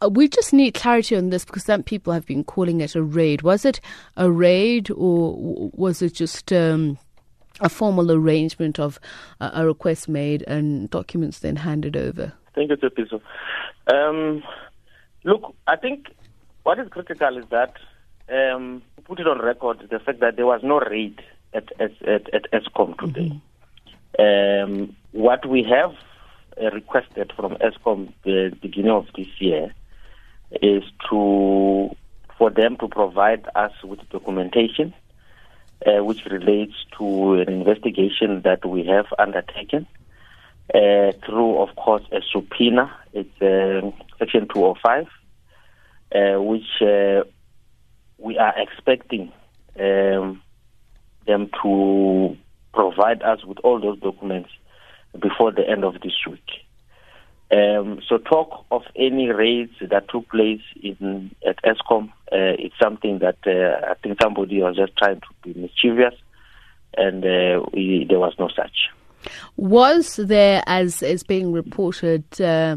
Uh, we just need clarity on this because some people have been calling it a raid. Was it a raid or was it just um, a formal arrangement of a request made and documents then handed over? Thank you, Tepiso. Um, look, I think what is critical is that um, put it on record the fact that there was no raid at at, at, at Eskom today. Mm-hmm. Um, what we have uh, requested from Eskom the beginning of this year is to for them to provide us with documentation uh, which relates to an investigation that we have undertaken uh, through, of course, a subpoena. It's uh, Section 205, uh, which uh, we are expecting um, them to provide us with all those documents before the end of this week. Um, so talk of any raids that took place in at Eskom uh, is something that uh, I think somebody was just trying to be mischievous, and uh, we, there was no such. Was there, as is being reported, uh,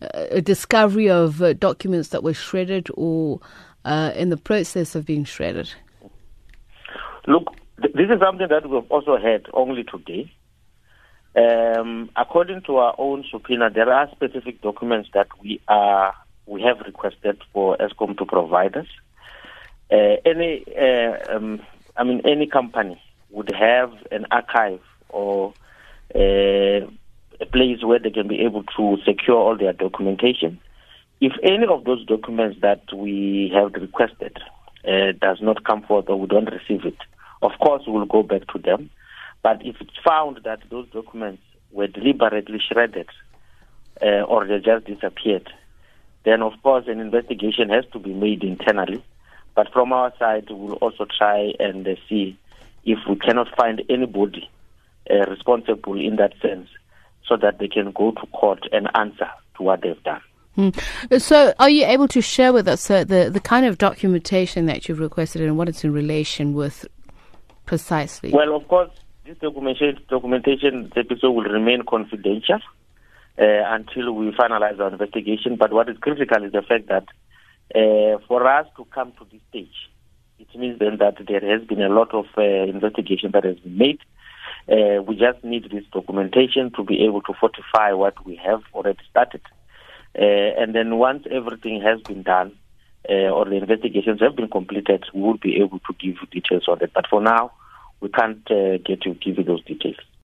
a discovery of uh, documents that were shredded or uh, in the process of being shredded? Look, th- this is something that we've also heard only today. Um, according to our own subpoena, there are specific documents that we are we have requested for Eskom to provide us. Uh, any, uh, um, I mean, any company would have an archive or uh, a place where they can be able to secure all their documentation. If any of those documents that we have requested uh, does not come forth or we don't receive it, of course we'll go back to them but if it's found that those documents were deliberately shredded uh, or they just disappeared, then of course an investigation has to be made internally. But from our side, we'll also try and uh, see if we cannot find anybody uh, responsible in that sense so that they can go to court and answer to what they've done. Hmm. So, are you able to share with us uh, the the kind of documentation that you've requested and what it's in relation with precisely? Well, of course, this documentation, documentation episode will remain confidential uh, until we finalize our investigation. But what is critical is the fact that uh, for us to come to this stage, it means then that there has been a lot of uh, investigation that has been made. Uh, we just need this documentation to be able to fortify what we have already started. Uh, and then once everything has been done, uh, or the investigations have been completed, we will be able to give details on it. But for now, we can't uh, get to give you those details.